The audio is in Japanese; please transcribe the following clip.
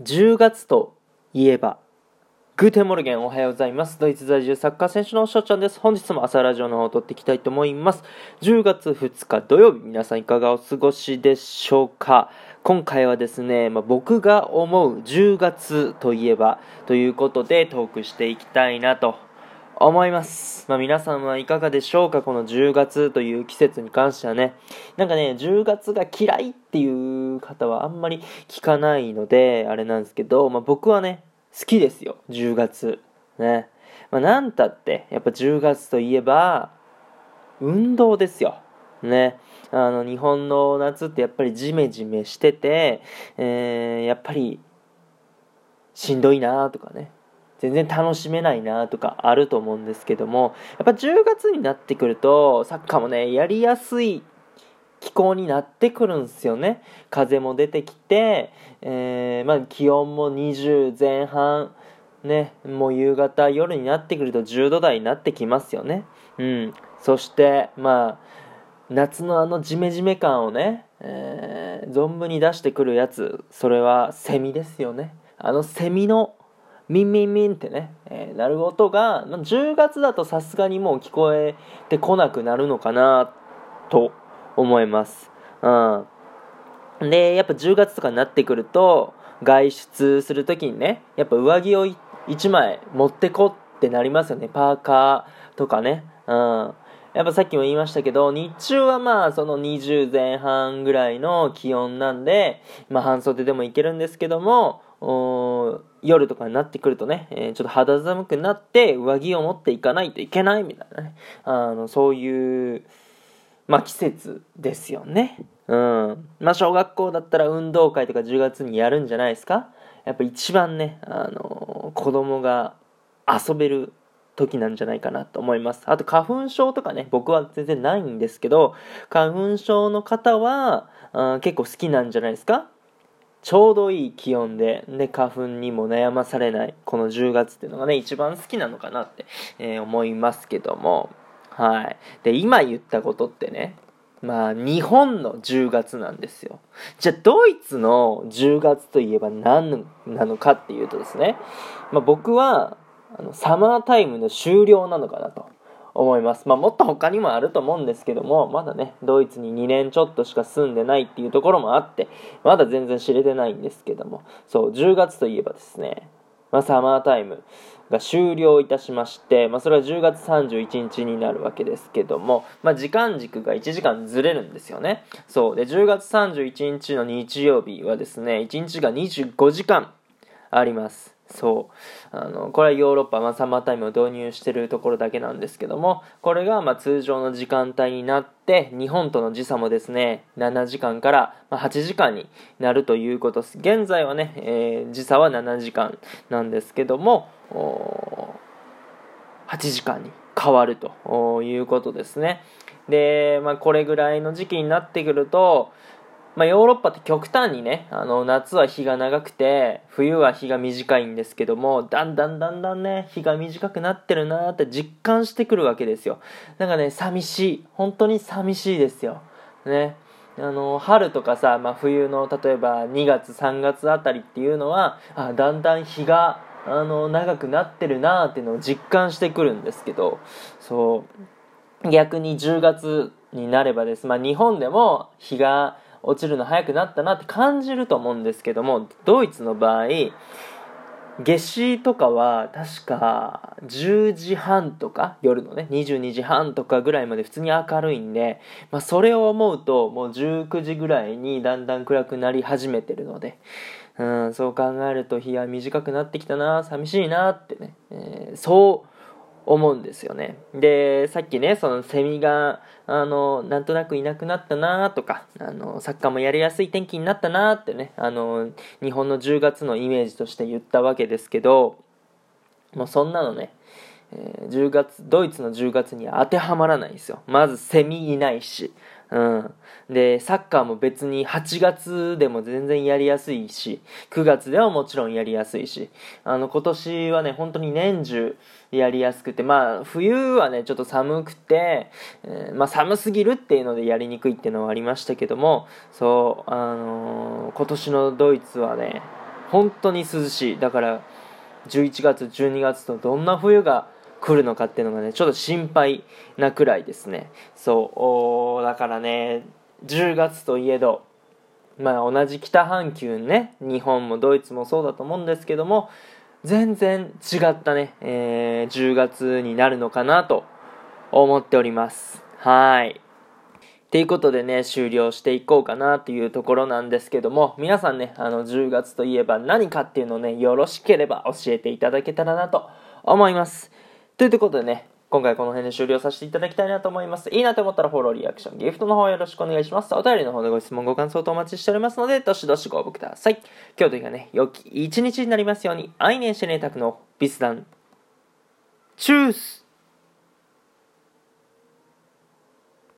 10月といえば、 Guten Morgen おはようございます。ドイツ在住サッカー選手のしょちゃんです。本日も朝ラジオの方を録っていきたいと思います。10月2日土曜日、皆さんいかがお過ごしでしょうか今回はですね、まあ、僕が思う10月といえばということでトークしていきたいなと思います。まあ、皆さんはいかがでしょうかこの10月という季節に関してはね。なんかね、10月が嫌いっていう方はあんまり聞かないので、あれなんですけど、まあ、僕はね、好きですよ、10月。ね。まあ、なんたって、やっぱ10月といえば、運動ですよ。ね。あの、日本の夏ってやっぱりジメジメしてて、えー、やっぱり、しんどいなとかね。全然楽しめないなとかあると思うんですけども、やっぱ10月になってくると、サッカーもね、やりやすい気候になってくるんですよね。風も出てきて、えー、まあ、気温も20前半、ね、もう夕方、夜になってくると10度台になってきますよね。うん。そして、まあ、夏のあのジメジメ感をね、えー、存分に出してくるやつ、それはセミですよね。あのセミのミンミンミンってね、えー、鳴る音が、10月だとさすがにもう聞こえてこなくなるのかなと思います。うん。で、やっぱ10月とかになってくると、外出するときにね、やっぱ上着を1枚持ってこってなりますよね。パーカーとかね。うん。やっぱさっきも言いましたけど、日中はまあその20前半ぐらいの気温なんで、まあ半袖でもいけるんですけども、夜とかになってくるとね、えー、ちょっと肌寒くなって上着を持っていかないといけないみたいなね、あの、そういう、まあ季節ですよね。うん。まあ小学校だったら運動会とか10月にやるんじゃないですかやっぱ一番ね、あの子供が遊べる時なんじゃないかなと思います。あと花粉症とかね、僕は全然ないんですけど、花粉症の方はあ結構好きなんじゃないですかちょうどいい気温で、ね、花粉にも悩まされない、この10月っていうのがね、一番好きなのかなって、えー、思いますけども、はい。で、今言ったことってね、まあ、日本の10月なんですよ。じゃあ、ドイツの10月といえば何なのかっていうとですね、まあ、僕は、あのサマータイムの終了なのかなと思います。まあ、もっと他にもあると思うんですけども、まだね、ドイツに2年ちょっとしか住んでないっていうところもあって、まだ全然知れてないんですけども、そう、10月といえばですね、まあ、サマータイムが終了いたしまして、まあ、それは10月31日になるわけですけども、まあ、時間軸が1時間ずれるんですよね。そう。で、10月31日の日曜日はですね、1日が25時間あります。そう。あのこれはヨーロッパ、まあ、サマータイムを導入してるところだけなんですけどもこれがま通常の時間帯になって日本との時差もですね7時間から8時間になるということです。現在はね、えー、時差は7時間なんですけども8時間に変わるということですね。で、まあ、これぐらいの時期になってくるとまあ、ヨーロッパって極端にね、あの、夏は日が長くて、冬は日が短いんですけども、だんだんだんだんね、日が短くなってるなーって実感してくるわけですよ。なんかね、寂しい。本当に寂しいですよ。ね。あの、春とかさ、まあ、冬の、例えば2月、3月あたりっていうのは、あだんだん日が、あの、長くなってるなーっていうのを実感してくるんですけど、そう、逆に10月になればです。まあ、日本でも日が、落ちるの早くなったなって感じると思うんですけどもドイツの場合夏至とかは確か10時半とか夜のね22時半とかぐらいまで普通に明るいんで、まあ、それを思うともう19時ぐらいにだんだん暗くなり始めてるので、うん、そう考えると日は短くなってきたな寂しいなってね、えー、そう思うんですよね。で、さっきね、そのセミが、あの、なんとなくいなくなったなとか、あの、サッカーもやりやすい天気になったなってね、あの、日本の10月のイメージとして言ったわけですけど、もうそんなのね、えー、10月、ドイツの10月には当てはまらないんですよ。まずセミいないし、うん。で、サッカーも別に8月でも全然やりやすいし、9月ではもちろんやりやすいし、あの、今年はね、本当に年中やりやすくて、まあ、冬はね、ちょっと寒くて、えー、まあ、寒すぎるっていうのでやりにくいっていうのはありましたけども、そう、あのー、今年のドイツはね、本当に涼しいだから11月12月とどんな冬が来るのかっていうのがねちょっと心配なくらいですね。そうだからね10月といえどまあ同じ北半球ね日本もドイツもそうだと思うんですけども全然違ったね、えー、10月になるのかなと思っております。はい。ということでね、終了していこうかなというところなんですけども、皆さんね、あの、10月といえば何かっていうのをね、よろしければ教えていただけたらなと思います。ということでね、今回この辺で終了させていただきたいなと思います。いいなと思ったらフォロー、リアクション、ギフトの方よろしくお願いします。お便りの方でご質問、ご感想とお待ちしておりますので、どしどしご応募ください。今日というかね、良き一日になりますように、愛年してねたくのビスダン。チュース